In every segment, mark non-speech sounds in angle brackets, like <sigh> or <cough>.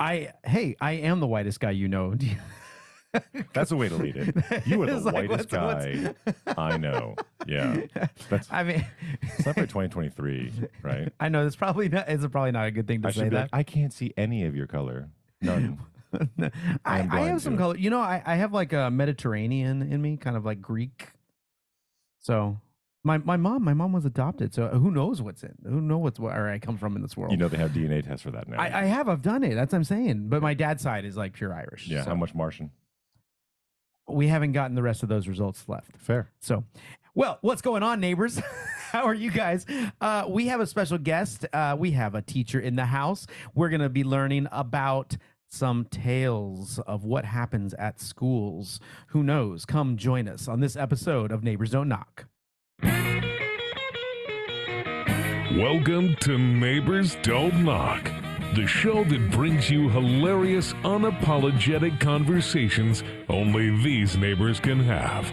I hey, I am the whitest guy you know. <laughs> That's a way to lead it. You are the like, whitest guy what's- I know. Yeah. <laughs> That's I mean, it's <laughs> not by 2023, right? I know it's probably not. It's probably not a good thing to I say that. like, I can't see any of your color. None. I, I'm I have some color. You know, I, I have like a Mediterranean in me, kind of like Greek. So my my mom, my mom was adopted. So who knows what's in? Who knows what's where I come from in this world? You know they have DNA tests for that now. I, I have. I've done it. That's what I'm saying. But my dad's side is like pure Irish. yeah. so How much Martian? We haven't gotten the rest of those results left. Fair. So, well, what's going on, neighbors? <laughs> How are you guys? Uh, we have a special guest. Uh, we have a teacher in the house. We're going to be learning about some tales of what happens at schools. Who knows? Come join us on this episode of Neighbors Don't Knock. Welcome to Neighbors Don't Knock, the show that brings you hilarious, unapologetic conversations only these neighbors can have.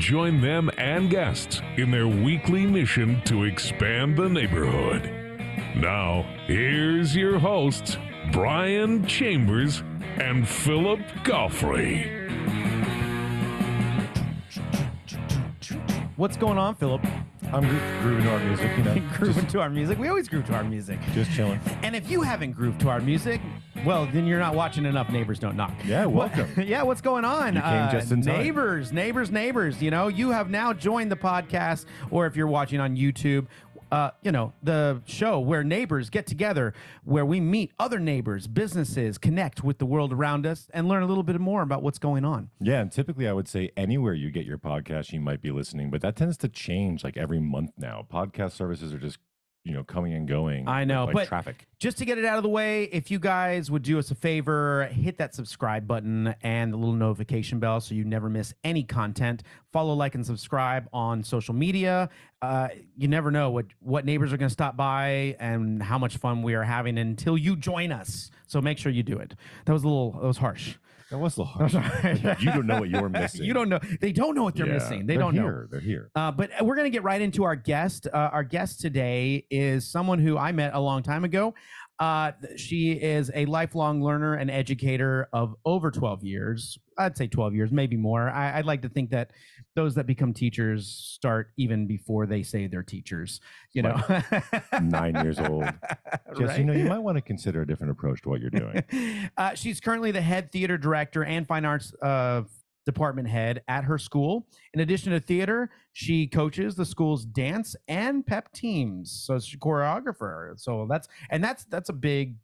Join them and guests in their weekly mission to expand the neighborhood. Now, here's your hosts, Brian Chambers and Philip Goffrey. What's going on, Philip? I'm gro- grooving to our music, you know. <laughs> Grooving to our music. We always groove to our music. just chilling. And if you haven't grooved to our music, well, then you're not watching enough Neighbors Don't Knock. Yeah, What- welcome. <laughs> yeah, what's going on? Uh, You came just in time. Neighbors, neighbors, neighbors. You know, you have now joined the podcast, or if you're watching on YouTube, uh, you know, the show where neighbors get together, where we meet other neighbors, businesses, connect with the world around us, and learn a little bit more about what's going on. Yeah, and typically I would say anywhere you get your podcast, you might be listening, but that tends to change like every month now. Podcast services are just, you know, coming and going. I know, but- traffic. Just to get it out of the way, if you guys would do us a favor, hit that subscribe button and the little notification bell so you never miss any content. Follow, like, and subscribe on social media. Uh, you never know what what neighbors are going to stop by and how much fun we are having until you join us. So make sure you do it. That was a little that was harsh. That was little harsh. You don't know what you're <laughs> missing. you don't know. They don't know what they're Yeah, missing. They they're don't know. They're here. They're here. Uh, but we're going to get right into our guest. Uh, our guest today is someone who I met a long time ago. Uh, she is a lifelong learner and educator of over 12 years. I'd say 12 years, maybe more. I, I'd like to think that those that become teachers start even before they say they're teachers, you know. Nine years old. <laughs> Just, you know, you might want to consider a different approach to what you're doing. <laughs> uh, she's currently the head theater director and fine arts uh, department head at her school. In addition to theater, she coaches the school's dance and pep teams. So she's a choreographer. So that's and that's that's a big,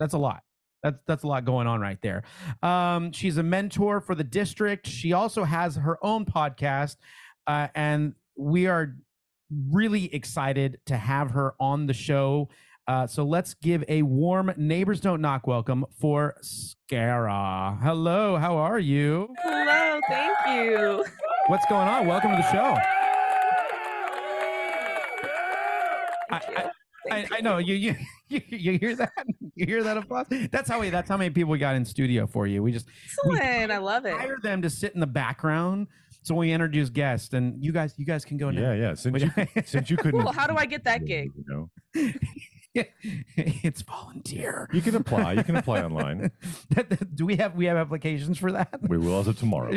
that's a lot. That's that's a lot going on right there. Um, she's a mentor for the district. She also has her own podcast, uh, and we are really excited to have her on the show. Uh, so let's give a warm neighbors don't knock welcome for Scara. Hello, how are you? Hello, thank you. What's going on? Welcome to the show. I, I, I, I know you, you <laughs> you you hear that you hear that applause. That's how we that's how many people we got in studio for you. We just we Excellent. I love it. hire them to sit in the background. So when we introduce guests, and you guys you guys can go now. yeah, yeah. Since you, since you couldn't. Cool. How do I get that gig? <laughs> You know, <laughs> it's volunteer. you can apply. You can apply online. That- that- Do we have we have applications for that? We will as of tomorrow.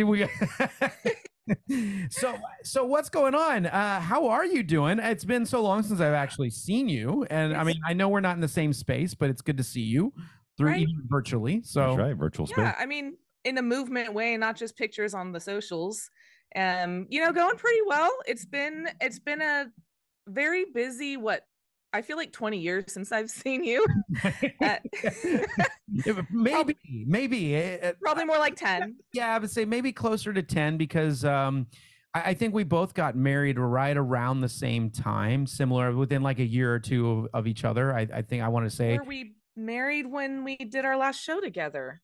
We- <laughs> so so what's going on? Uh, how are you doing? It's been so long since I've actually seen you, and I mean I know we're not in the same space, but it's good to see you through Right. even virtually. So That's right. Virtual space. Yeah, I mean, in a movement way, not just pictures on the socials. Um, you know, going pretty well. It's been it's been a very busy what I feel like 20 years since I've seen you. <laughs> Uh, <laughs> maybe maybe uh, Probably more like 10. yeah, I would say maybe closer to 10 because um, I, I think we both got married right around the same time, similar within like a year or two of, of each other. I, I think I want to say Were we married when we did our last show together?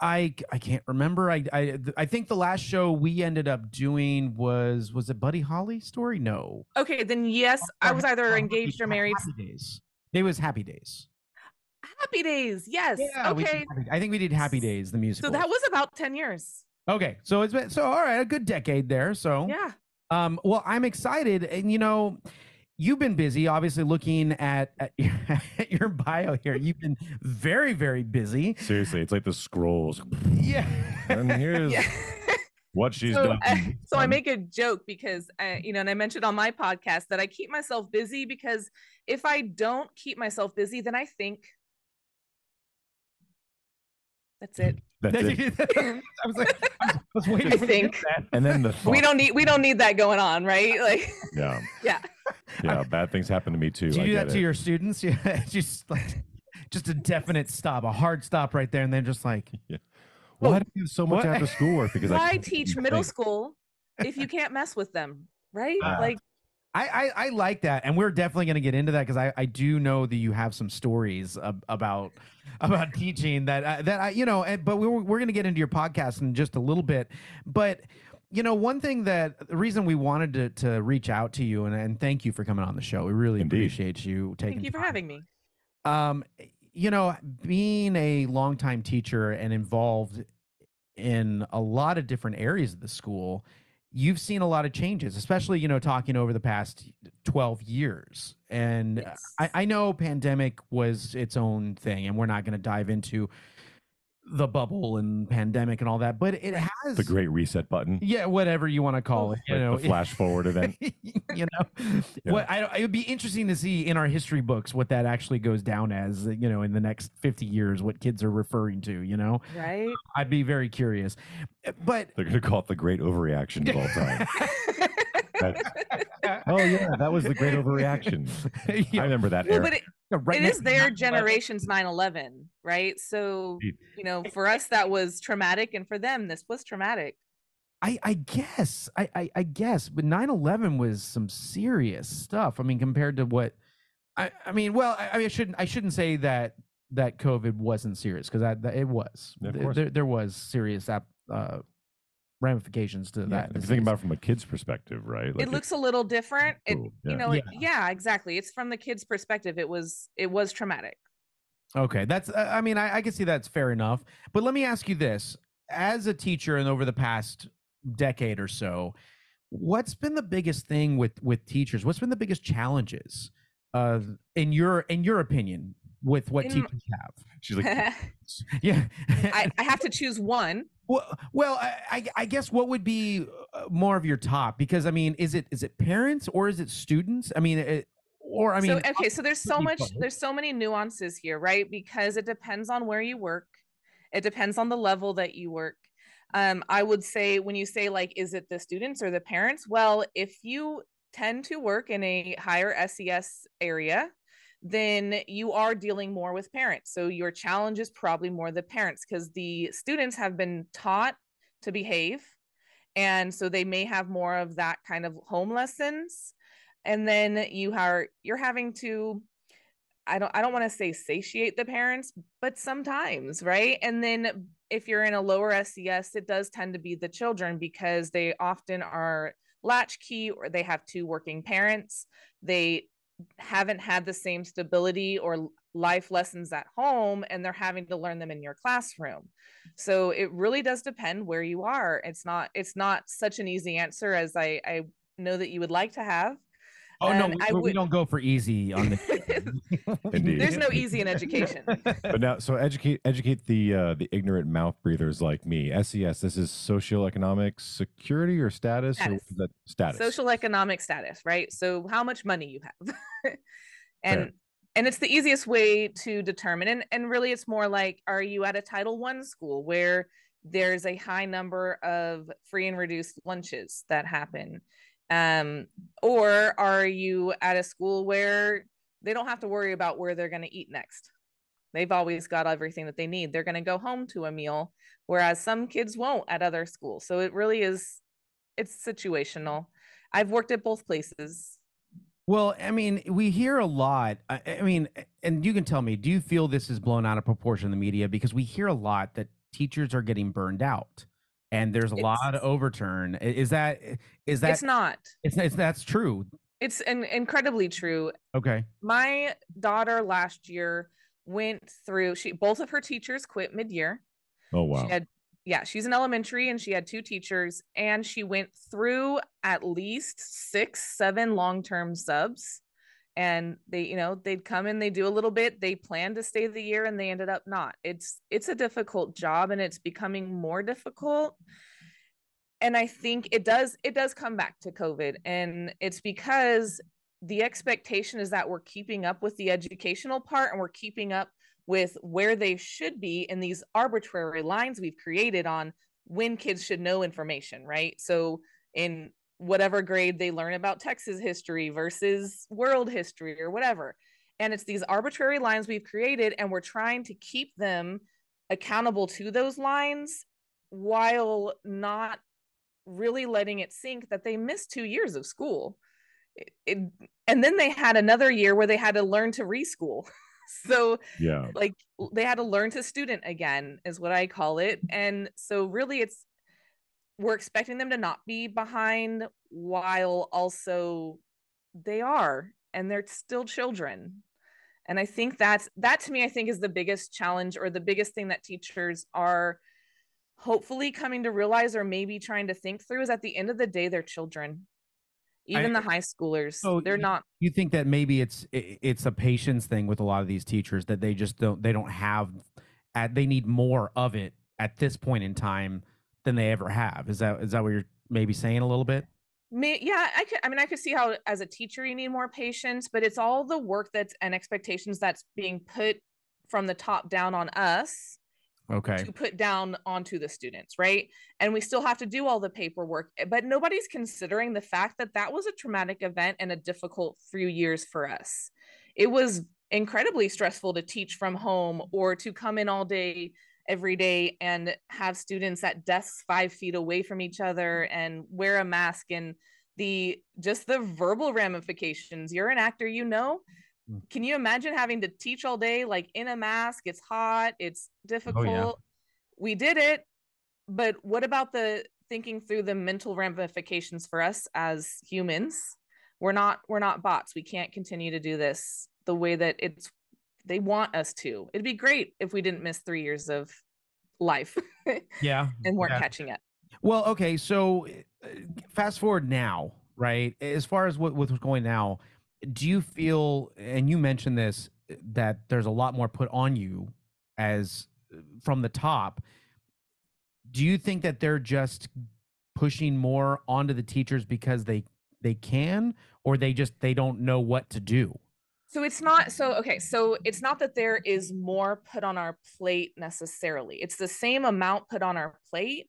I I can't remember. I I I think the last show we ended up doing was was it Buddy Holly story? No, Okay, then yes, I was either engaged or married. Happy Days. It was Happy Days. Happy Days. Yes. did okay. Happy- I think we did Happy Days the musical. So that was about 10 years. okay. So it's been so all right, a good decade there. So Yeah. Um, well, I'm excited, and you know, you've been busy, obviously looking at, at, your, <laughs> at your bio here. You've been very, very busy. Seriously, it's like the scrolls. Yeah. And here's Yeah. what she's so, done. uh, <laughs> so I make a joke because I, you know, and I mentioned on my podcast that I keep myself busy because if I don't keep myself busy, then I think. That's it. <laughs> That's it. <laughs> I was like, I was, <laughs> waiting I for you think- get that. And then the We don't need we don't need that going on, right? Like, Yeah. yeah. Yeah. Bad things happen to me too. Do I you do that to it. your students? Yeah, just like just a definite stop, a hard stop right there, and then just like yeah. Why do you have so much What? after schoolwork? Because Why I teach middle think. school if you can't mess with them, right? Ah. like, I, I I like that, and we're definitely going to get into that because I I do know that you have some stories ab- about <laughs> about teaching that uh, that I you know, and, but we're we're going to get into your podcast in just a little bit, but. You know, one thing that the reason we wanted to, to reach out to you and, and thank you for coming on the show. We really Indeed. appreciate you taking thank you for time. having me. Um, you know, being a longtime teacher and involved in a lot of different areas of the school, you've seen a lot of changes, especially, you know, talking over the past 12 years. And Yes. I, I know pandemic was its own thing, and we're not going to dive into the bubble and pandemic and all that, but it has The great reset button. yeah, whatever you want to call oh, it, you like know, the flash forward event. <laughs> you know, <laughs> Yeah. what I, it would be interesting to see in our history books what that actually goes down as, you know, in the next 50 years, what kids are referring to, you know, Right? I'd be very curious. But They're gonna call it the great overreaction of all time. <laughs> <laughs> oh yeah, that was the great overreaction. <laughs> I remember that well, era. but it, right it next is their 9/11. generation's 9-11 right so you know for us that was traumatic and for them this was traumatic I, I guess, I, I, I guess, but 9-11 was some serious stuff. I mean, compared to what, I, I mean, well, I, I mean, I shouldn't, I shouldn't say that that COVID wasn't serious because that, that it was. Yeah, of course. There, there was serious ap- uh, ramifications to Yeah, that. if you think about it from a kid's perspective, right? it looks a little different it Cool, you yeah. know it- Yeah. yeah exactly it's from the kid's perspective it was it was traumatic Okay, that's. Uh, I mean, I, I can see that's fair enough. But let me ask you this: as a teacher, and over the past decade or so, what's been the biggest thing with with teachers? What's been the biggest challenges, uh, in your in your opinion, with what In- teachers have? She's like, <laughs> Yeah. I, I have to <laughs> choose one well, well, I, I guess what would be uh, more of your top? Because I mean, is it is it parents or is it students? I mean, it, or I mean, so okay so there's so much there's so many nuances here right because it depends on where you work it depends on the level that you work um, i would say when you say like is it the students or the parents well if you tend to work in a higher ses area then you are dealing more with parents. So your challenge is probably more the parents because the students have been taught to behave and so they may have more of that kind of home lessons. And then you are you're having to i don't i don't want to say satiate the parents but sometimes right? And then if you're in a lower ses it does tend to be the children because they often are latchkey or they have two working parents. They haven't had the same stability or life lessons at home and they're having to learn them in your classroom. So it really does depend where you are. It's not it's not such an easy answer as i i know that you would like to have oh no, we, I we don't go for easy on the. <laughs> Indeed. there's no <laughs> easy in education but now, so educate educate the uh, the ignorant mouth breathers like me. SES. This is socioeconomic security or status, or Status. what is that status? social economic status right so how much money you have <laughs> and Fair. and it's the easiest way to determine and, and really it's more like are you at a title one school where there's a high number of free and reduced lunches that happen um, or are you at a school where they don't have to worry about where they're going to eat next? They've always got everything that they need. They're going to go home to a meal whereas some kids won't at other schools. So it really is it's situational. I've worked at both places. Well, I mean, we hear a lot. I, I mean, and you can tell me, do you feel this is blown out of proportion in the media? Because we hear a lot that teachers are getting burned out, and there's a lot of overturn. Is that is that it's not it's, it's that's true? it's an incredibly true Okay. my daughter last year went through she both of her teachers quit mid-year oh wow. she had yeah she's in elementary and she had two teachers and she went through at least six seven long-term subs and they you know they'd come in they do a little bit they planned to stay the year and they ended up not. It's it's a difficult job and it's becoming more difficult. And i think it does it does come back to covid and it's because the expectation is that we're keeping up with the educational part and we're keeping up with where they should be in these arbitrary lines we've created on when kids should know information right? So in whatever grade they learn about Texas history versus world history or whatever. And it's these arbitrary lines we've created, and we're trying to keep them accountable to those lines while not really letting it sink that they missed two years of school. It, it, and then they had another year where they had to learn to reschool. <laughs> so, Yeah. like, they had to learn to student again, is what I call it. And so, really, it's we're expecting them to not be behind while also they are and they're still children. And i think that's that to me i think is the biggest challenge or the biggest thing that teachers are hopefully coming to realize or maybe trying to think through is at the end of the day they're children. Even I- the high schoolers So they're you- not You think that maybe it's it's a patience thing with a lot of these teachers that they just don't they don't have at they need more of it at this point in time than they ever have. Is that is that what you're maybe saying a little bit? Me, yeah, I could. I mean, I could see how as a teacher you need more patience, but it's all the work that's and expectations that's being put from the top down on us Okay. to put down onto the students, right? And we still have to do all the paperwork, eh, but nobody's considering the fact that that was a traumatic event and a difficult few years for us. It was incredibly stressful to teach from home or to come in all day every day and have students at desks five feet away from each other and wear a mask and the just the verbal ramifications. You're an actor you know. Mm. can you imagine having to teach all day like in a mask? It's hot it's difficult. We did it but what about the thinking through the mental ramifications for us as humans? We're not we're not bots. We can't continue to do this the way that it's they want us to it'd be great if we didn't miss three years of life <laughs> Yeah. and weren't Yeah. catching up Well, okay, so uh, fast forward now, right? As far as what what's going now, do you feel and you mentioned this eh, that there's a lot more put on you as from the top. Do you think that they're just pushing more onto the teachers because they they can or they just they don't know what to do? So it's not so okay. So it's not that there is more put on our plate necessarily. It's the same amount put on our plate.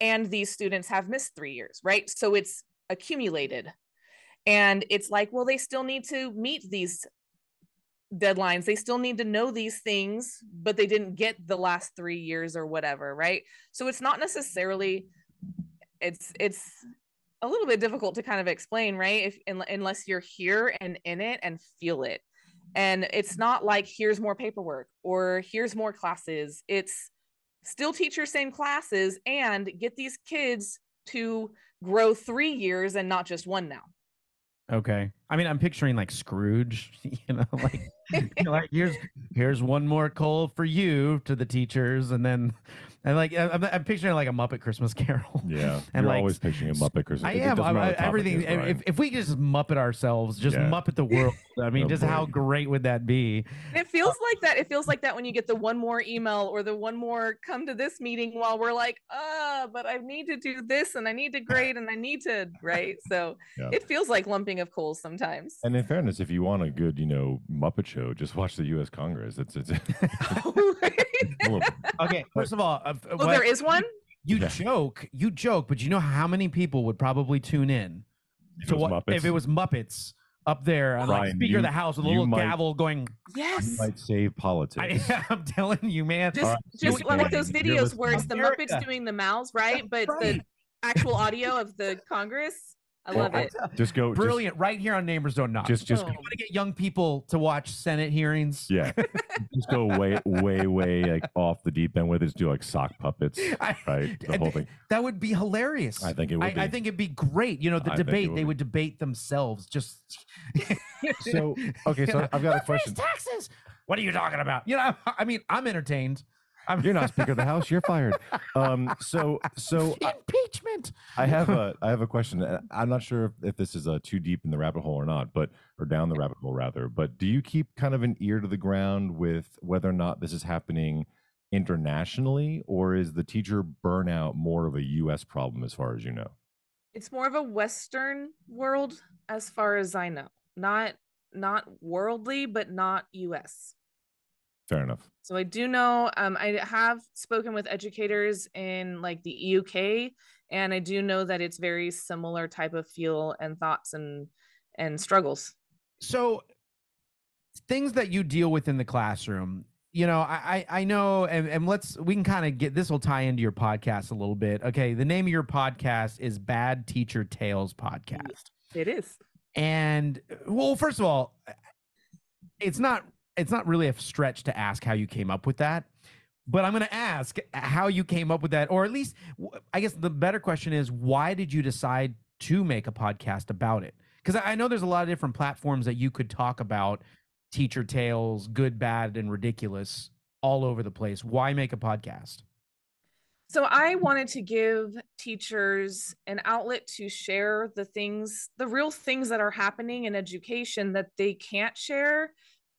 And these students have missed three years, right? So it's accumulated. And it's like, well, they still need to meet these deadlines. They still need to know these things, but they didn't get the last three years or whatever, right? So it's not necessarily it's it's a little bit difficult to kind of explain, right? If un- unless you're here and in it and feel it. And it's not like here's more paperwork or here's more classes. It's still teach your same classes and get these kids to grow 3 years and not just one now. Okay. I mean, I'm picturing like Scrooge, <laughs> you know, like, you know, like here's here's one more coal for you to the teachers, and then and like I- I'm, I'm picturing like a Muppet Christmas <laughs> Carol. Yeah. And You're like, always picturing a Muppet Christmas. Carol. I it am. doesn't I, matter I, what topic everything. it is, if- if, if we could just Muppet ourselves, just Yeah. Muppet the world. I mean, Oh, just how great would that be? It feels like that. It feels like that when you get the one more email or the one more come to this meeting while we're like, ah, but I need to do this and I need to grade and I need to, right? So Yeah. it feels like lumping of coals sometimes. Times and in fairness, if you want a good, you know, Muppet show, just watch the U.S. Congress. It's it's. <laughs> <laughs> <laughs> Okay, first of all, uh, oh, what- there is one? you Yeah. joke, you joke, but you know how many people would probably tune in If to it was what if Muppets, it was Muppets up there and like Ryan, Speaker of the House with a little might- gavel going. Yes, you Yes. might save politics. I, I'm telling you, man. Just, right, just like can. those videos where it's the Muppets doing the mouths, right? But Right. the actual audio of the Congress. I Well, love it. Just go. just- Brilliant, right here on Neighbors Don't Knock. Just, just, Oh. You want to get young people to watch Senate hearings? yeah. <laughs> just go way, way, way like off the deep end with it. Just do like sock puppets, <laughs> I- right? The whole thing. That would be hilarious. I think it would I, I be. think it'd be great. You know, the I debate would they be. would debate themselves. Just So okay, so I've got a <laughs> question. Taxes. What are you talking about? You know, I, I mean, I'm entertained. I'm- You're not Speaker of the House. You're fired. Um, so, so <laughs> I- impeachment. I have a I have a question. Uh, I'm not sure if, if this is uh, too deep in the rabbit hole or not, but or down the rabbit hole rather. But do you keep kind of an ear to the ground with whether or not this is happening internationally, or is the teacher burnout more of a U.S. problem as far as you know? It's more of a Western world, as far as I know. Not not worldly, but not U.S. Fair enough. So I do know. Um, I have spoken with educators in like the UK, and I do know that it's very similar type of feel and thoughts and and struggles. so things that you deal with in the classroom you know i i, I know and, and let's we can kind of get this will tie into your podcast a little bit okay the name of your podcast is bad teacher tales podcast It is. and well first of all it's not it's not really a stretch to ask how you came up with that but i'm going to ask how you came up with that or at least I guess the better question is why did you decide to make a podcast about it? Because i know there's a lot of different platforms that you could talk about teacher tales good bad and ridiculous all over the place. Why make a podcast? So I wanted to give teachers an outlet to share the things, the real things that are happening in education that they can't share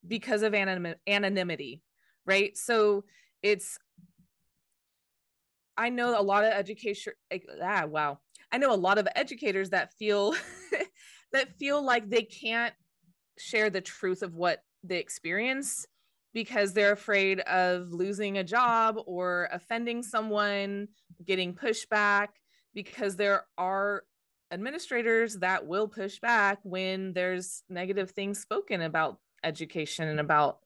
because of anonym- anonymity, right? So it's I know a lot of education ah wow. I know a lot of educators that feel <laughs> that feel like they can't share the truth of what they experience because they're afraid of losing a job or offending someone, getting pushback, because there are administrators that will push back when there's negative things spoken about education and about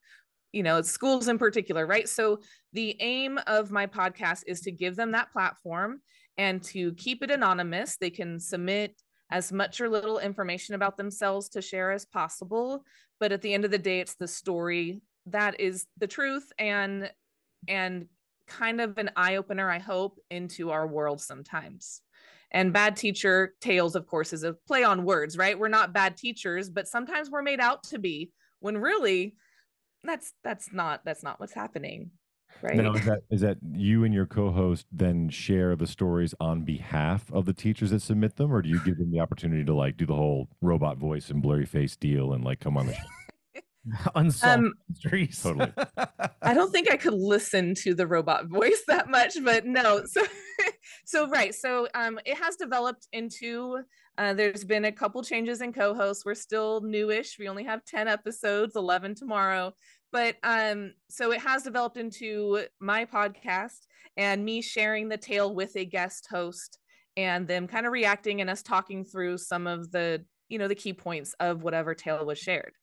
you know schools in particular right? So the aim of my podcast is to give them that platform and to keep it anonymous. They can submit as much or little information about themselves to share as possible. But at the end of the day it's the story that is the truth and and kind of an eye opener i hope into our world sometimes. And bad teacher tales of course is a play on words right? We're not bad teachers but sometimes we're made out to be when really that's that's not that's not what's happening right Now, is that is that you and your co-host then share the stories on behalf of the teachers that submit them, or do you give them the opportunity to like do the whole robot voice and blurry face deal and like come on the <laughs> show? unsolved Um, mysteries Totally. I don't think I could listen to the robot voice that much, but no. So, <laughs> so right. So, um, it has developed into. Uh, there's been a couple changes in co-hosts. We're still newish. We only have ten episodes, eleven tomorrow. But um, so it has developed into my podcast and me sharing the tale with a guest host, and them kind of reacting and us talking through some of the you know the key points of whatever tale was shared.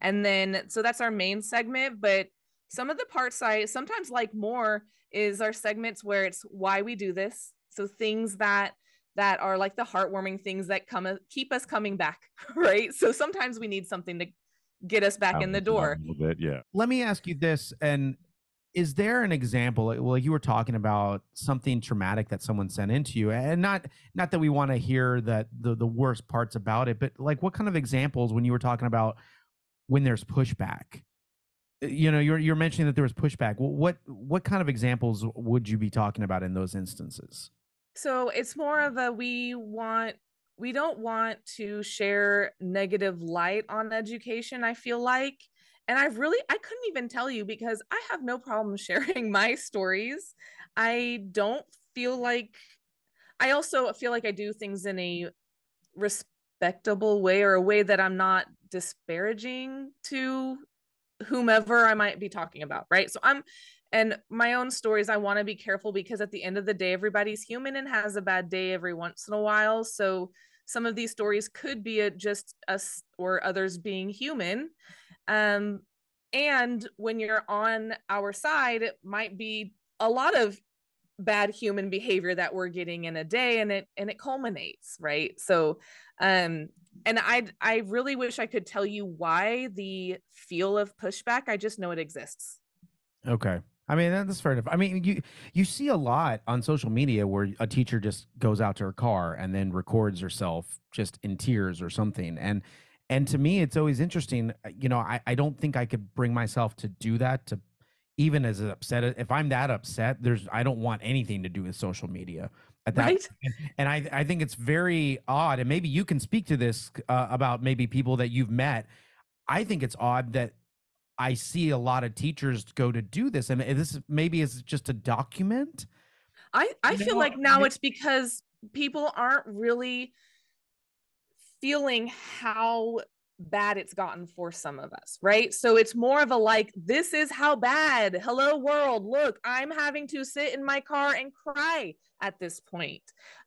And then so that's our main segment, but some of the parts I sometimes like more is our segments where it's why we do this. So things that that are like the heartwarming things that come keep us coming back, <laughs> right? So sometimes we need something to get us back in the Balance it out door. a little bit, yeah. let me ask you this and is there an example like- well you were talking about something traumatic that someone sent into you and not not that we want to hear that the the worst parts about it but like what kind of examples when you were talking about when there's pushback Uh, you know you're you're mentioning that there was pushback what what kind of examples would you be talking about in those instances So it's more of a we want we don't want to share negative light on education, I feel like. And I've really I couldn't even tell you because I have no problem <laughs> sharing my stories. I don't feel like I also feel like I do things in a respectable way or a way that I'm not disparaging to whomever I might be talking about, right? So I'm and my own stories i want to be careful because at the end of the day everybody's human and has a bad day every once in a while. So some of these stories could be a, just us or others being human. Um, and when you're on our side it might be a lot of bad human behavior that we're getting in a day and it and it culminates right? So um and i i really wish i could tell you why the feel of pushback i just know it exists. Okay i mean that's fair enough i mean you you see a lot on social media where a teacher just goes out to her car and then records herself just in tears or something and and to me it's always interesting uh, you know i, I don't think i could bring myself to do that to even as upset if I'm that upset, there's I don't want anything to do with social media at that Right? and, and I I think it's very odd and maybe you can speak to this uh, about maybe people that you've met. I think it's odd that I see a lot of teachers go to do this and this maybe is just a document. I, I feel like now it's because people aren't really feeling how bad it's gotten for some of us, right? So it's more of a like, this is how bad. Hello, world. Look, I'm having to sit in my car and cry at this point.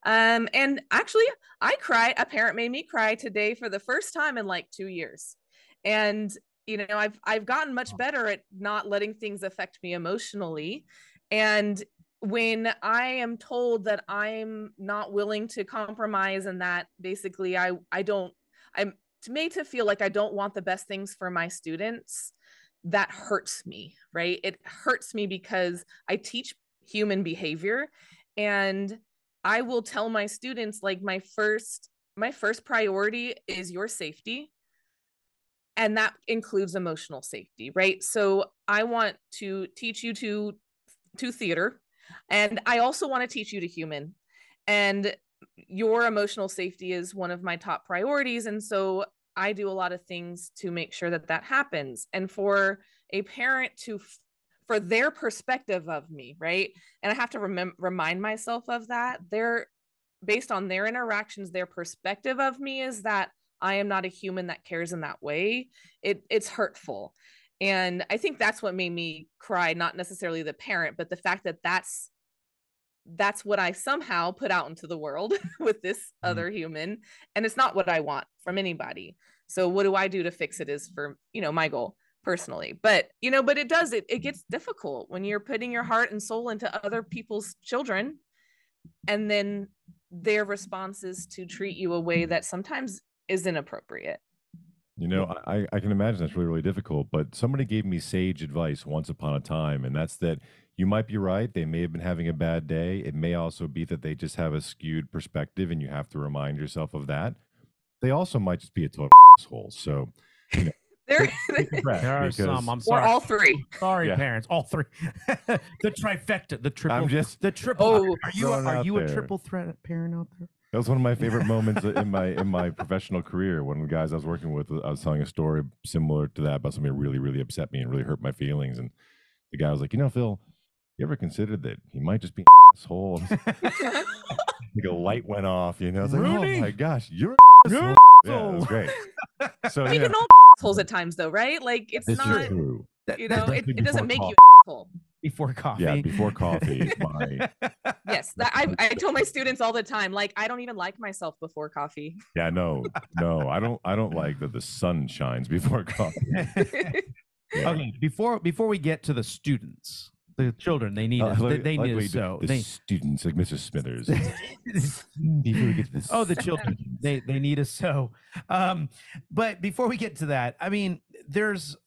Um, and actually, I cried. A parent made me cry today for the first time in like two years. And you know, I've I've gotten much better at not letting things affect me emotionally. And when I am told that I'm not willing to compromise and that basically I I don't I'm made to feel like I don't want the best things for my students, that hurts me, right? It hurts me because I teach human behavior and I will tell my students like my first my first priority is your safety and that includes emotional safety right? So i want to teach you to to theater and i also want to teach you to human and your emotional safety is one of my top priorities and so i do a lot of things to make sure that that happens and for a parent to for their perspective of me right? And i have to remem- remind myself of that they're based on their interactions their perspective of me is that I am not a human that cares in that way. It it's hurtful. And I think that's what made me cry, not necessarily the parent, but the fact that that's that's what I somehow put out into the world <laughs> with this Mhm. other human and it's not what I want from anybody. So what do I do to fix it is for, you know, my goal personally. But, you know, but it does it it gets difficult when you're putting your heart and soul into other people's children and then their response is to treat you a way that sometimes is inappropriate. You know, I, I can imagine that's really, really difficult. But somebody gave me sage advice once upon a time, and that's that you might be right. They may have been having a bad day. It may also be that they just have a skewed perspective, and you have to remind yourself of that. They also might just be a total <laughs> asshole. So, <laughs> There take a breath There are because some. I'm or sorry. all three. Sorry, Yeah. parents, all three. <laughs> the trifecta, the triple. I'm just the triple. Oh. are you a, are you a there. triple threat parent out there? That was one of my favorite <laughs> moments in my in my professional career. One of the guys I was working with, I was telling a story similar to that about something that really, really upset me and really hurt my feelings. And the guy was like, "You know, Phil, you ever considered that he might just be an <laughs> asshole?" I <laughs> like a light went off. You know, I was like, Rooney. "Oh my gosh, you're an You're asshole." Yeah, it was great. So we yeah, can all be assholes at times though, right? Like it's this not true. You know, it, it doesn't before make you coffee. an asshole. Before coffee. Yeah, before <laughs> coffee. is my Yes. That I, I tell my students all the time, like I don't even like myself before coffee. yeah. No, no, I don't. I don't like that the sun shines before <laughs> coffee. Yeah. <laughs> okay, before before we get to the students, the children, they need Uh, us. I They, they like need the us so. the They, students like Mr. Smithers. Before we get to this, oh, the children. they they need us so. Um, but before we get to that, I mean, there's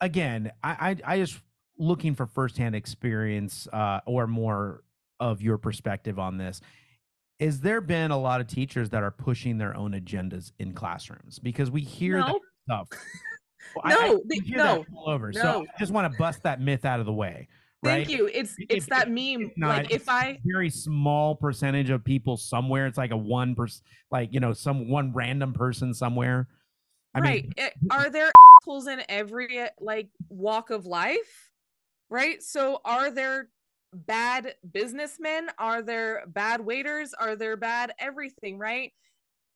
again, I I, I just looking for firsthand experience uh, or more of your perspective on this. Is there been a lot of teachers that are pushing their own agendas in classrooms? Because we hear that stuff. <laughs> Well, I- I- No, we they- hear that no, all over. So. I just want to bust that myth out of the way. Thank right? you. It's it's it- that it- meme. not- like if I very small percentage of people somewhere. It's like a one per like you know, some one random person somewhere. I right mean, eh, are there <laughs> assholes in every eh, like walk of life right so are there bad businessmen are there bad waiters are there bad everything right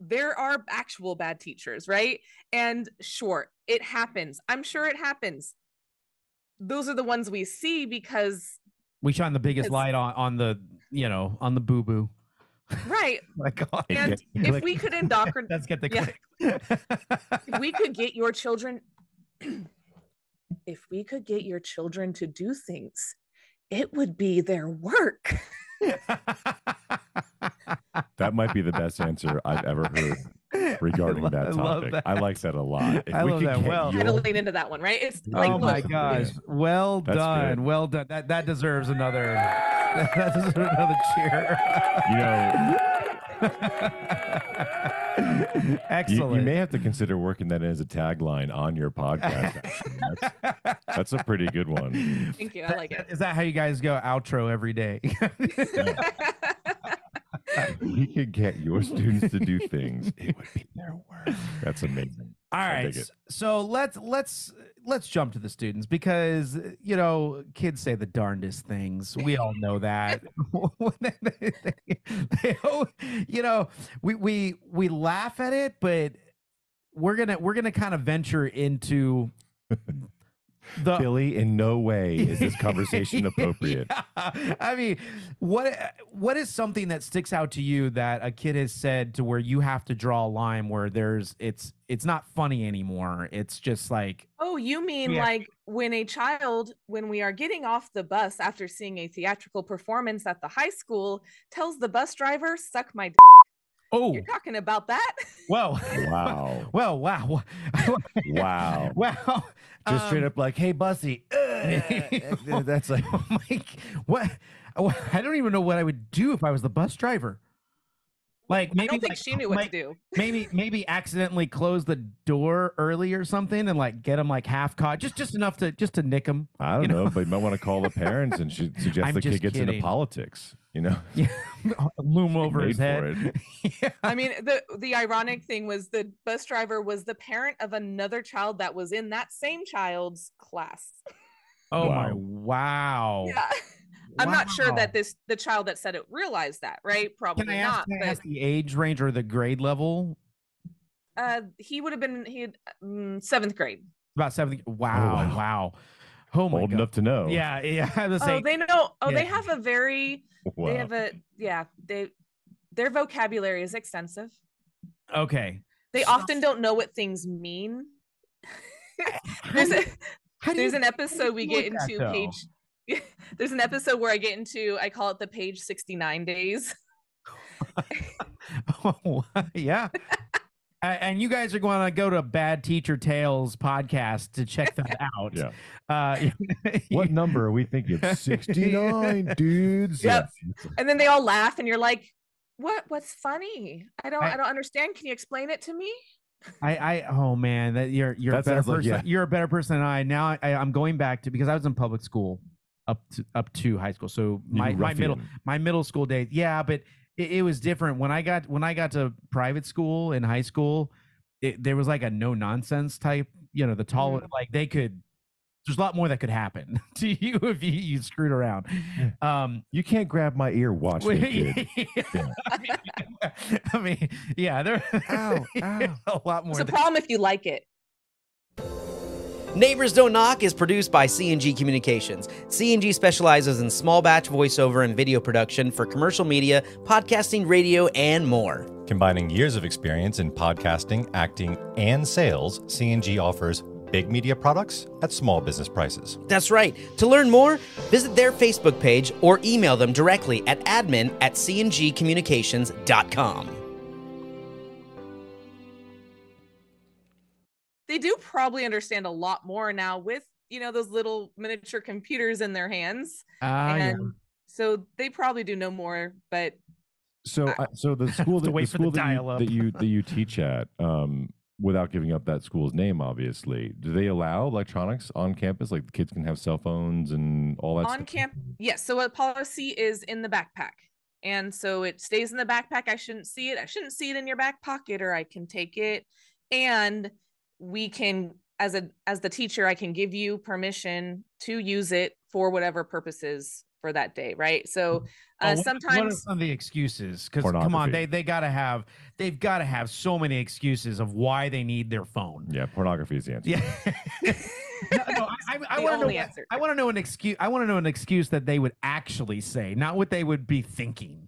there are actual bad teachers right and sure it happens i'm sure it happens those are the ones we see because we shine the biggest light on on the you know on the boo boo. right <laughs> Like, oh, It and gets if click. we could indoctrinate <laughs> let's get the Yeah. click. <laughs> if we could get your children <clears throat> if we could get your children to do things it would be their work <laughs> that might be the best answer I've ever heard <laughs> regarding I that love topic. I that. like that a lot. If I we love could that. get Well- Try to lean into that one right it's like oh my gosh! Yeah. Well That's done, good. well done. That that deserves another. <laughs> That deserves another cheer. you know, You, <laughs> Excellent. you may have to consider working that as a tagline on your podcast. <laughs> That's, that's a pretty good one. Thank you. I like it. Is that how you guys go outro every day? <laughs> We could get your students to do things. It would be their work. That's amazing. All right. dig it. s- So let's let's let's jump to the students because you know kids say the darndest things. We all know that. they, they- they you know, we we we laugh at it, but we're gonna we're gonna kind of venture into <laughs> the Billy, in no way <laughs> is this conversation appropriate. <laughs> Yeah. I mean, what what is something that sticks out to you that a kid has said to where you have to draw a line where there's it's it's not funny anymore. It's just like Oh, you mean Yeah. like when a child, when we are getting off the bus after seeing a theatrical performance at the high school, tells the bus driver, suck my d-. oh You're talking about that? well Wow. <laughs> well wow Wow. <laughs> wow Just straight um, up like, hey, Bussy. uh, <laughs> that's like, oh my what I don't even know what I would do if I was the bus driver. Like I maybe don't think like, she knew what like, to do. <laughs> maybe maybe accidentally close the door early or something and like get him like half caught just just enough to just to nick him I don't You know, know? but you might want to call the parents and <laughs> should suggest I'm the kid just gets into politics. You know, <laughs> yeah loom over his for head yeah. I mean, the the ironic thing was the bus driver was the parent of another child that was in that same child's class. oh my Wow. wow Yeah. I'm not sure that this the child that said it realized that, right? Probably can I ask, not. can I ask the age range or the grade level uh, he would have been he had um, seventh grade. about 70 wow wow. wow oh my old god enough to know. yeah yeah <laughs> I was Oh, they know. Oh, they have a very. Wow. They have a yeah. They their vocabulary is extensive. okay They So- often don't know what things mean. <laughs> there's a there's you- an episode we get into though? page. <laughs> There's an episode where I get into I call it the page 69 days. <laughs> <laughs> oh, yeah and you guys are going to go to Bad Teacher Tales podcast to check that out. Yeah. Uh, What number are we thinking? 69, dudes. Yep. Yeah. And then they all laugh and you're like, "What what's funny? I don't I- I, don't understand. Can you explain it to me?" I, I, oh man, that you're you're a better sounds like- person. yeah. You're a better person than I. Now I, I'm going back to because I was in public school up to up to high school. So my my middle my middle school days, yeah, but it, it was different when I got when I got to private school in high school. It, there was like a no nonsense type. You know, the tall like they could. There's a lot more that could happen <laughs> to you if you, you screwed around. Um, You can't grab my ear. Watch me, <laughs> kid. I, mean, <laughs> I mean, yeah, there Ow, ow. a lot more. It's a problem if you like it. Neighbors Don't Knock is produced by C&G Communications. C&G specializes in small batch voiceover and video production for commercial media, podcasting, radio, and more. Combining years of experience in podcasting, acting, and sales, C&G offers big media products at small business prices. That's right. To learn more, visit their Facebook page or email them directly at admin at cngcommunications.com. They do probably understand a lot more now with, you know, those little miniature computers in their hands. Yeah. and so they probably do know more, but So, I- uh, so the <laughs> school that, the for the school that, you, that you that you teach at, um, without giving up that school's name, obviously, do they allow electronics on campus? Like the kids can have cell phones and all that. on stuff? camp yes so a policy is in the backpack and so it stays in the backpack i shouldn't see it i shouldn't see it in your back pocket or i can take it and we can as a as the teacher i can give you permission to use it for whatever purposes for that day right so Oh, uh, what- what are sometimes some of the excuses? Because come on, they they gotta have they've got to have so many excuses of why they need their phone. Yeah, pornography is the answer. Yeah. <laughs> no, no, I, I, I want to know. only answer. I want to know an excuse. I want to know an excuse that they would actually say, not what they would be thinking.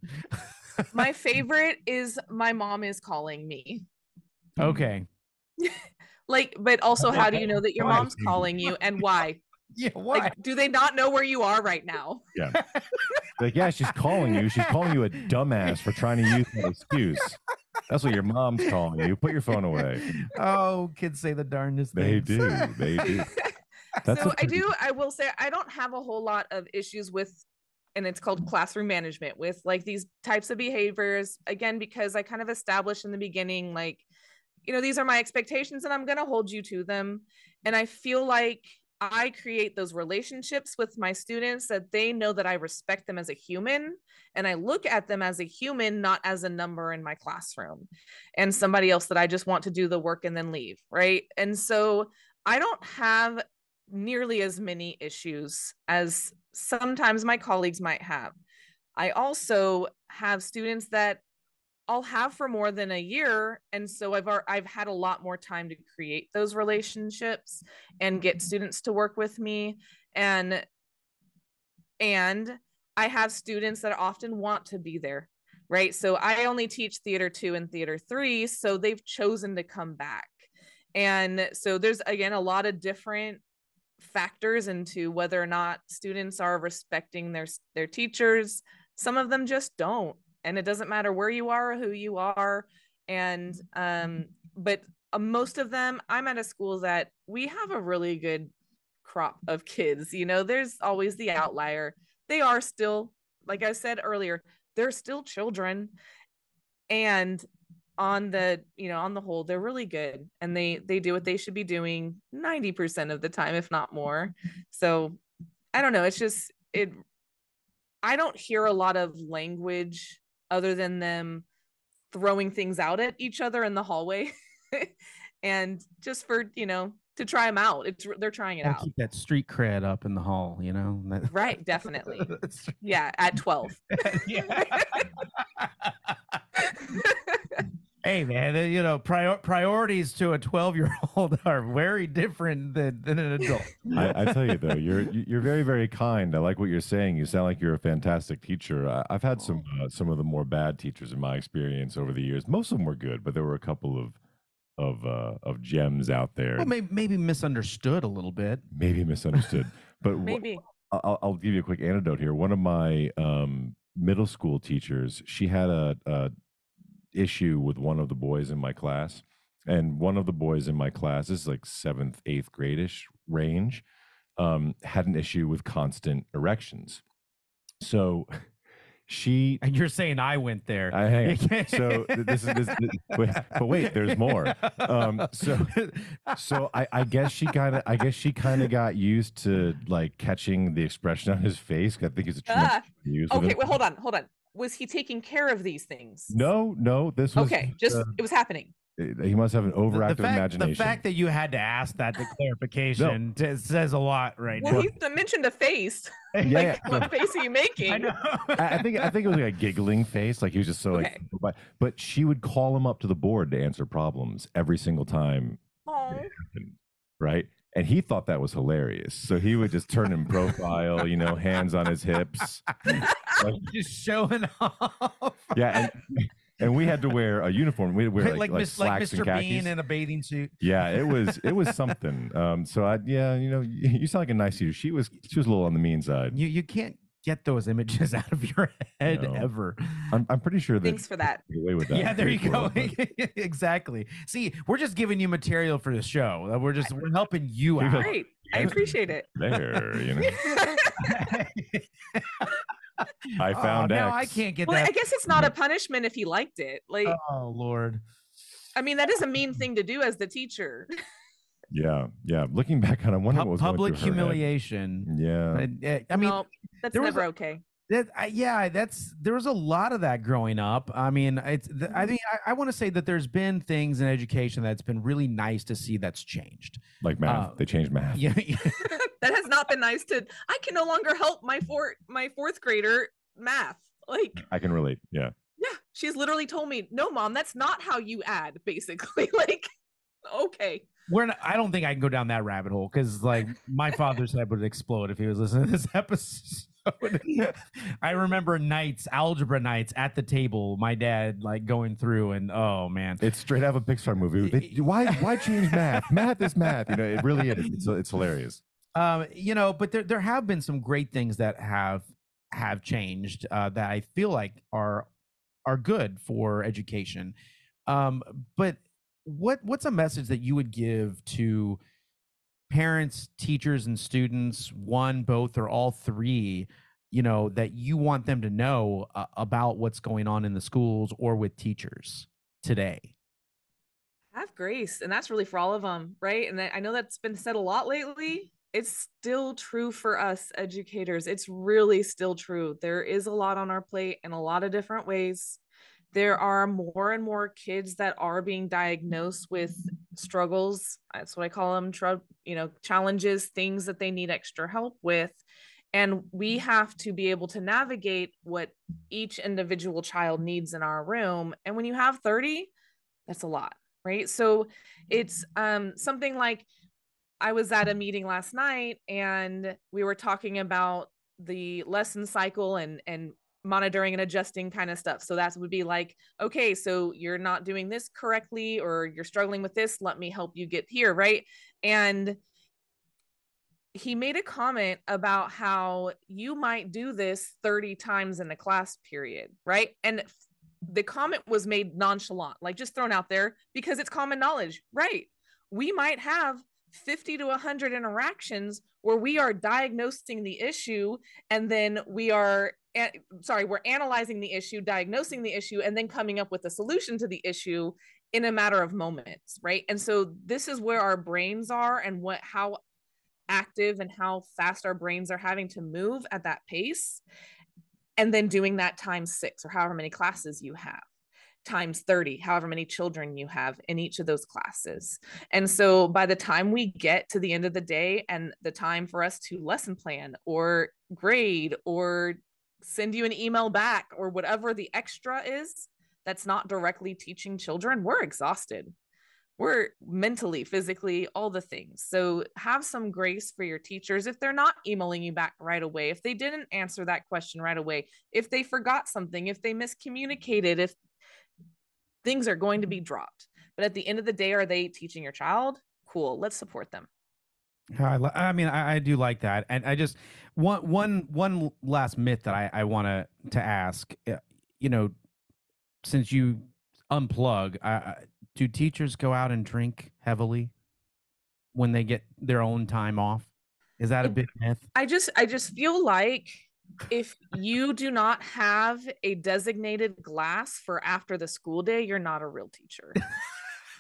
my <laughs> favorite is my mom is calling me Okay. <laughs> like but also how do you know that your Why? mom's calling you and why <laughs> Yeah. Why? like do they not know where you are right now yeah <laughs> Like, yeah, she's calling you. She's calling you a dumbass for trying to use that excuse. That's what your mom's calling you. Put your phone away. oh, kids say the darndest They things. do. <laughs> They do. That's so a I pretty- do. I will say I don't have a whole lot of issues with and it's called classroom management with like these types of behaviors again because i kind of established in the beginning like you know these are my expectations and i'm going to hold you to them. And i feel like i create those relationships with my students that they know that i respect them as a human. And i look at them as a human not as a number in my classroom and somebody else that i just want to do the work and then leave right? And so i don't have nearly as many issues as sometimes my colleagues might have. I also have students that I'll have for more than a year and so I've I've had a lot more time to create those relationships and get students to work with me and and I have students that often want to be there right? So I only teach theater 2 and theater 3 so they've chosen to come back. And so there's again a lot of different factors into whether or not students are respecting their their teachers. Some of them just don't and it doesn't matter where you are or who you are and um but uh, most of them i'm at a school that we have a really good crop of kids you know there's always the outlier. They are still like i said earlier they're still children and on the you know on the whole they're really good and they they do what they should be doing 90% of the time if not more. So i don't know it's just it i don't hear a lot of language other than them throwing things out at each other in the hallway <laughs> and just for you know to try them out it's they're trying it Gotta out Keep that street cred up in the hall, you know. Right <laughs> definitely yeah at 12 <laughs> Yeah. Hey man, you know, prior- priorities to a 12 year old <laughs> are very different than, than an adult. I, I tell you though, you're you- you're very very kind. I like what you're saying. You sound like you're a fantastic teacher. I, I've had some uh, some of the more bad teachers in my experience over the years. Most of them were good, but there were a couple of of uh, of gems out there, Well, maybe, maybe misunderstood a little bit. maybe misunderstood. But wh- maybe I'll, I'll give you a quick anecdote here. One of my um, middle school teachers, she had a, a issue with one of the boys in my class, and one of the boys in my class this is like seventh, eighth gradish range, um, had an issue with constant erections. So she And <laughs> you're saying I went there. I hang on. <laughs> So this is this, this wait, but wait, there's more. Um, so so I, I guess she kind of I guess she kind of got used to like catching the expression on his face. I think it's a tremendous Ah, okay him. well hold on hold on was he taking care of these things No, no, this was okay just uh, it was happening he must have an overactive the, fact, imagination. the fact that you had to ask that the <laughs> clarification t- says a lot right well now. he mentioned a face yeah, <laughs> <laughs> like yeah. what face are you making I know. I, I think I think it was like a giggling face, like he was just so like. Okay. But, but she would call him up to the board to answer problems every single time happened, right? And he thought that was hilarious. So he would just turn in profile, you know, hands on his hips. Like, <laughs> just showing <laughs> off. yeah, and, and we had to wear a uniform. We had to wear like like, like, like, Miss, like slacks and Mr. khakis. Bean in a bathing suit. yeah, it was <laughs> it was something. Um, so I yeah, you know, you, you sound like a nice teacher. She was she was a little on the mean side. You you can't get those images out of your head No. ever. I'm I'm pretty sure that thanks for that away with that. Yeah, there you go. exactly. See, we're just giving you material for the show. Uh, We're just we're helping you out. great i appreciate it there, you know. I Oh, found now X. I can't get well i guess it's not a punishment if he liked it like Oh Lord. i mean that is a mean thing to do as the teacher <laughs> Yeah, yeah. Looking back on, it, I wonder Pub- what was public through her head. humiliation. Yeah, Uh, uh, I mean, no that's never a- okay That I, yeah, that's there was a lot of that growing up. I mean, it's th- I mean, I, I want to say that there's been things in education that's been really nice to see that's changed. like math. uh, they changed math. Yeah, <laughs> yeah. that has not been nice to i can no longer help my four my fourth grader math like I can relate. Yeah, yeah she's literally told me no mom that's not how you add basically <laughs> like okay we're not, I don't think I can go down that rabbit hole because like my father's head would explode if he was listening to this <laughs> episode. <laughs> I remember nights, algebra nights at the table, my dad like going through and oh man. it's straight out of a Pixar movie. They, why why change math? math is math. You know, it really is. It's, it's hilarious. um you know but there there have been some great things that have have changed uh that i feel like are are good for education. Um but what what's a message that you would give to parents teachers and students one both or all three you know that you want them to know uh, about what's going on in the schools or with teachers today? Have grace and that's really for all of them right? And i know that's been said a lot lately it's still true for us educators. It's really still true. There is a lot on our plate in a lot of different ways. There are more and more kids that are being diagnosed with struggles. That's what i call them tr- you know challenges things that they need extra help with. And we have to be able to navigate what each individual child needs in our room. And when you have 30 that's a lot right? So it's um something like i was at a meeting last night and we were talking about the lesson cycle and and monitoring and adjusting kind of stuff so that would be like okay so you're not doing this correctly or you're struggling with this let me help you get here right and he made a comment about how you might do this 30 times in a class period right and the comment was made nonchalant, like just thrown out there because it's common knowledge. Right. We might have 50 to 100 interactions where we are diagnosing the issue and then we are sorry we're analyzing the issue diagnosing the issue and then coming up with a solution to the issue in a matter of moments right? And so this is where our brains are and what how active and how fast our brains are having to move at that pace and then doing that times six or however many classes you have times 30 however many children you have in each of those classes. And so by the time we get to the end of the day and the time for us to lesson plan or grade or send you an email back or whatever the extra is that's not directly teaching children we're exhausted. We're mentally, physically, all the things. So have some grace for your teachers. If they're not emailing you back right away, if they didn't answer that question right away, if they forgot something, if they miscommunicated, if things are going to be dropped. But at the end of the day, are they teaching your child? Cool. Let's support them. I, I mean, I, I, do like that, and I just one one one last myth that I, I want to to ask. Uh, you know, since you unplug, I, do teachers go out and drink heavily when they get their own time off? Is that a big myth? I just I just feel like if you do not have a designated glass for after the school day, you're not a real teacher.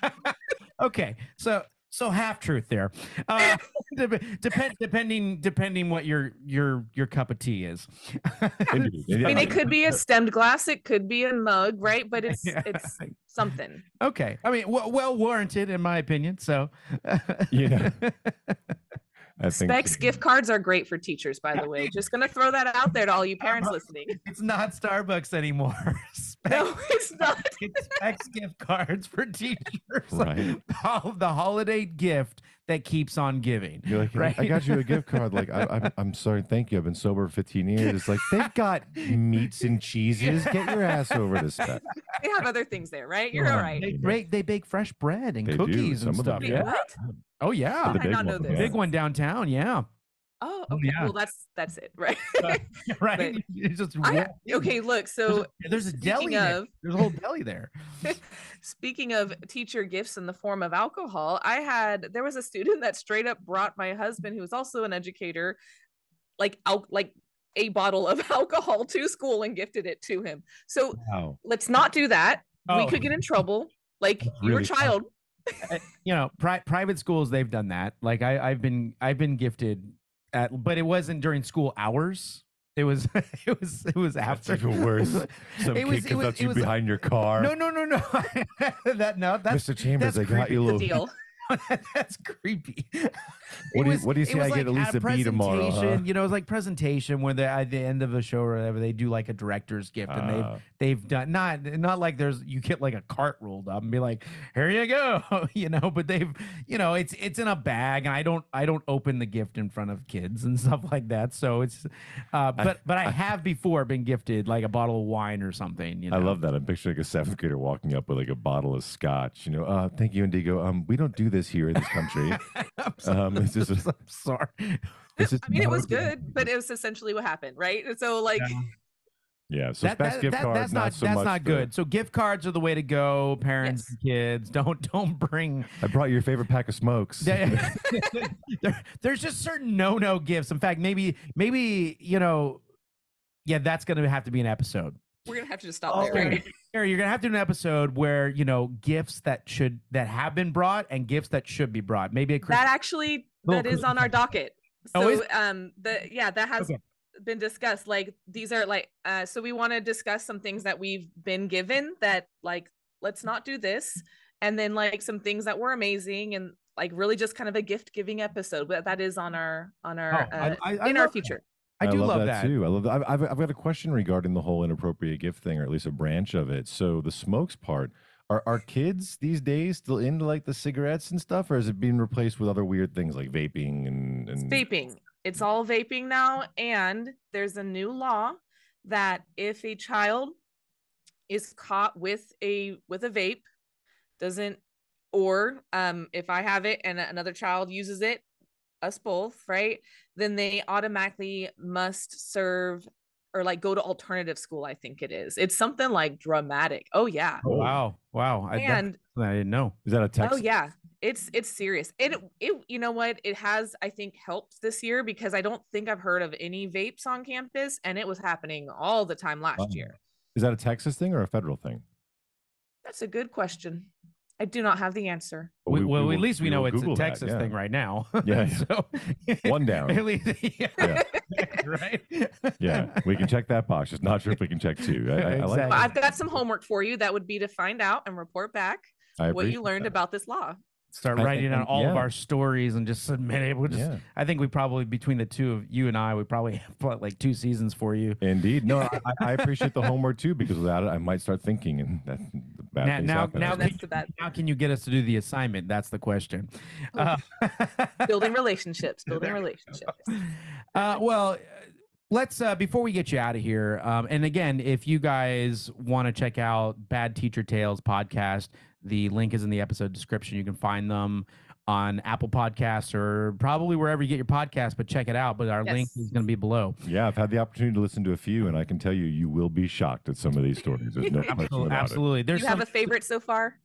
<laughs> okay. So so half truth there. Uh, <laughs> depend, depending depending what your your your cup of tea is. I mean, it could be a stemmed glass, it could be a mug, right? But it's <laughs> it's something. Okay, I mean, well, well warranted in my opinion. So, you know. I think Spec's gift cards are great for teachers, by the way. Just gonna throw that out there to all you <laughs> parents listening. <laughs> It's not Starbucks anymore. Spec's, <laughs> no, it's not. it's Spec's gift cards for teachers. Right. the holiday gift that keeps on giving. You're like, right? I got you a gift card. Like, <laughs> I, am I'm sorry, thank you. I've been sober 15 years. It's like they've got meats and cheeses. Get your ass over to <laughs> Spec's. They have other things there, right? You're all right. They bake, they bake fresh bread and they cookies and stuff. Yeah. What? Oh yeah, the big, not know one, this? big one downtown. Yeah. Oh, okay. Yeah. Well, that's that's it, <laughs> right? Uh, <laughs> right. <laughs> just I, okay. Look, so there's a, there's a deli. Of, there's a whole deli there. speaking of teacher gifts in the form of alcohol, I had there was a student that straight up brought my husband, who was also an educator, like al- like a bottle of alcohol to school and gifted it to him. So wow. let's not do that. Oh. We could get in trouble. Like really your child you know, pri- private schools they've done that. Like I, I've been I've been gifted at, but it wasn't during school hours. It was <laughs> it was it was after. That's even worse. <laughs> Some it kid comes up to you behind your car. No, no, no, no. <laughs> that no. That's Mr. Chambers. I got you a little deal. <laughs> that's creepy. What do you, what do you say? I like get at least a, a B tomorrow. Huh? You know, it's like presentation where they at the end of a show or whatever they do like a director's gift, uh, and they've ah. they've done not not like there's you get like a cart rolled up and be like, here you go, <laughs> you know. But they've you know it's it's in a bag, and I don't I don't open the gift in front of kids and <laughs> stuff like that. So it's, uh, but I, but I, I, have before been gifted like a bottle of wine or something. You know? I love that. I'm picturing like a seventh grader walking up with like a bottle of scotch. You know, uh, thank you, Indigo. Um, we don't do this here in this country. <laughs> um, it's just <laughs> a, sorry. <laughs> This is I mean, it was good, but it was essentially what happened, right? So like. Yeah. Yeah, so that, that, gift that, cards, that's not, not so that's not good. So gift cards are the way to go. Parents yes. and kids, don't don't bring. I brought your favorite pack of smokes. there, there's just certain no no gifts. In fact, maybe maybe you know yeah, that's going to have to be an episode. We're gonna have to just stop Oh, there, right? You're gonna have to do an episode where you know gifts that should that have been brought and gifts that should be brought. Maybe a That Christmas. actually Little that is on our docket. Oh, So is- um the yeah, that has Okay. been discussed. Like these are like uh so we want to discuss some things that we've been given that like let's not do this and then like some things that were amazing and like really just kind of a gift giving episode but that is on our on our Oh, uh, I- I in our future. that. Future I do love, that, that. too. I love that. I've, I've, I've got a question regarding the whole inappropriate gift thing, or at least a branch of it. So the smokes part. Are, are kids these days still into like the cigarettes and stuff, or is it being replaced with other weird things like vaping and, It's and vaping. It's all vaping now. And there's a new law that if a child is caught with a with a vape, doesn't or um if I have it and another child uses it, us both, right? Then they automatically must serve or like go to alternative school, I think it is. It's something like dramatic. Oh yeah. Oh, wow, wow. I, And something I didn't know. is that a text? Oh yeah, it's it's serious. It it you know what? It has I think helped this year because I don't think I've heard of any vapes on campus, and it was happening all the time last Wow. year. Is that a Texas thing or a federal thing? That's a good question. I do not have the answer. But We, well, will- at least we, know it's Google a that, Texas yeah. thing right now. <laughs> Yeah, so One down. <laughs> At least, <laughs> yeah. Yeah. right. Yeah, we can check that box. Just not sure if we can check two. I, I, I like. Exactly. But I've got some homework for you. That would be to find out and report back I what you learned that. about this law. Start I- writing and- down all of our stories and just <laughs> submit it. We'll just, Yeah. I think we probably between the two of you and I, we probably <laughs> have what, like two seasons for you. Indeed. No, I, I appreciate the homework too because without it, I might start thinking and that bad Now, things now, happen. now, That's can, the bad- how can you get us to do the assignment? That's the question. Uh, <laughs> Building relationships. Building There you go. relationships. Uh, well, uh, let's uh, before we get you out of here. Um, and again, if you guys want to check out Bad Teacher Tales podcast, the link is in the episode description. You can find them on Apple Podcasts or probably wherever you get your podcast. But check it out. But our link is going to be below. Yeah, I've had the opportunity to listen to a few, and I can tell you, you will be shocked at some of these stories. There's no <laughs> question Absolutely, about it. absolutely. There's you have a favorite so far?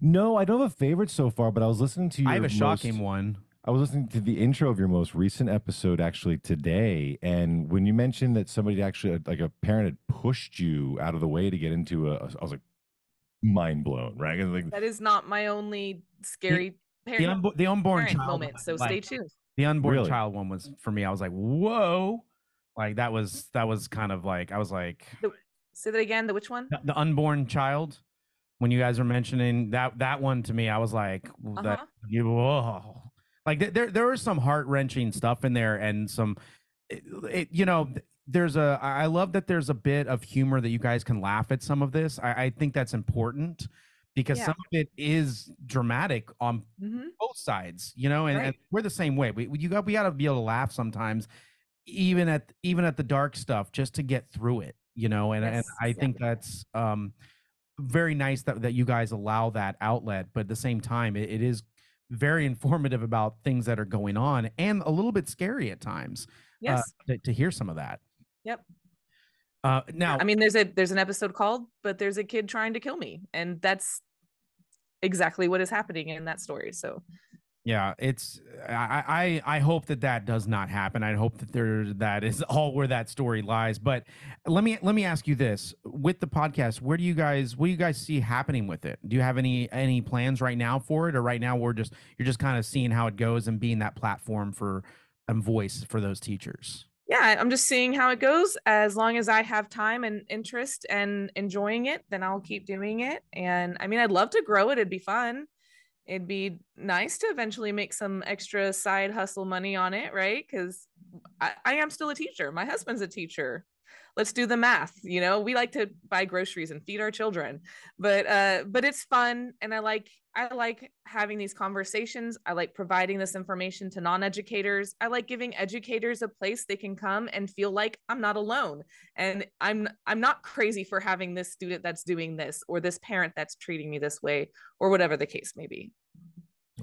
No, I don't have a favorite so far, but I was listening to your I have a shocking most- one. I was listening to the intro of your most recent episode actually today, and when you mentioned that somebody actually, like a parent, had pushed you out of the way to get into a, I was like, mind blown, right? Like, That is not my only scary The, parent, unbo- the unborn parent child moment. So like, stay tuned. The unborn Really? child one was for me. I was like, whoa. Like that was that was kind of like I was like Say that again. The which one? the, the unborn child when you guys were mentioning that that one to me i was like that Uh-huh. you whoa. Like th- there there was some heart-wrenching stuff in there and some it, it- you know there's a I love that there's a bit of humor that you guys can laugh at some of this. I, I think that's important because Yeah. some of it is dramatic on hmm both sides you know and, and we're the same way. We you got we got to be able to laugh sometimes even at even at the dark stuff just to get through it you know and, and i yeah. think that's um very nice that, that you guys allow that outlet but at the same time it, it is very informative about things that are going on and a little bit scary at times Yes. to, to hear some of that Yep. uh now I mean, there's a there's an episode called "But There's a Kid Trying to Kill Me," and that's exactly what is happening in that story. So Yeah, it's I, I I hope that that does not happen. I hope that there that is all where that story lies. But let me let me ask you this: with the podcast, where do you guys what do you guys see happening with it? Do you have any any plans right now for it, or right now we're just you're just kind of seeing how it goes and being that platform for and voice for those teachers? yeah, I'm just seeing how it goes. As long as I have time and interest and enjoying it, then I'll keep doing it. And I mean, I'd love to grow it. It'd be fun. It'd be nice to eventually make some extra side hustle money on it, right? Because I, I am still a teacher. My husband's a teacher. Let's do the math. You know, we like to buy groceries and feed our children, but uh, but it's fun, and I like I like having these conversations. I like providing this information to non-educators. I like giving educators a place they can come and feel like I'm not alone, and I'm I'm not crazy for having this student that's doing this or this parent that's treating me this way or whatever the case may be.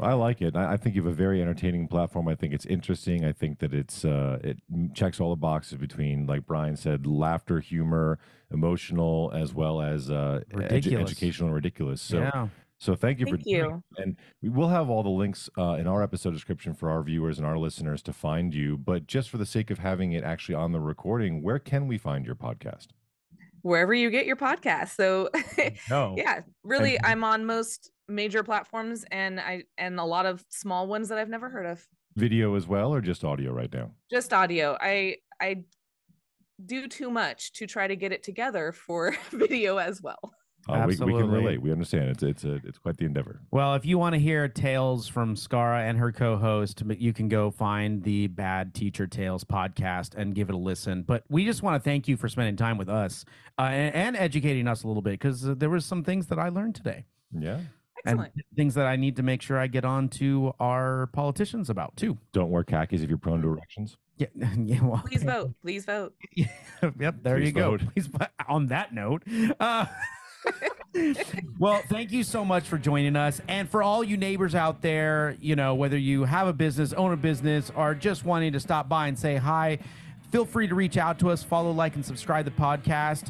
I like it. I, I think you have a very entertaining platform. I think it's interesting. I think that it's uh, it checks all the boxes between, like Brian said, laughter, humor, emotional, as well as uh, edu- educational and ridiculous. So yeah, So thank you for Thank doing you. And we will have all the links uh, in our episode description for our viewers and our listeners to find you. But just for the sake of having it actually on the recording, where can we find your podcast? Wherever you get your podcast. So <laughs> No. yeah, really I'm on most major platforms and I and a lot of small ones that I've never heard of. Video as well, or just audio right now? Just audio. I I do too much to try to get it together for <laughs> video as well. Uh, we, we can relate. We understand. It's it's a it's quite the endeavor. Well, if you want to hear tales from Scara and her co-host, you can go find the Bad Teacher Tales podcast and give it a listen. But we just want to thank you for spending time with us uh, and, and educating us a little bit because there was some things that I learned today Yeah. Excellent. and things that I need to make sure I get on to our politicians about too. Don't wear khakis if you're prone to erections. Yeah, <laughs> yeah. Well, Please <laughs> vote. Please vote. <laughs> yep, there Please you go. vote. Please, on that note, uh, <laughs> well, thank you so much for joining us. And for all you neighbors out there, you know, whether you have a business, own a business, or just wanting to stop by and say hi, feel free to reach out to us, follow, like, and subscribe the podcast.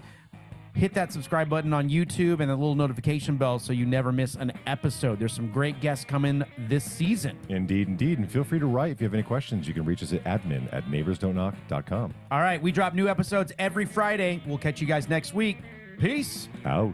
Hit that subscribe button on YouTube and the little notification bell so you never miss an episode. There's some great guests coming this season. Indeed, indeed. And feel free to write if you have any questions. You can reach us at admin at neighborsdon'tknock.com. All right, we drop new episodes every Friday. We'll catch you guys next week. Peace out.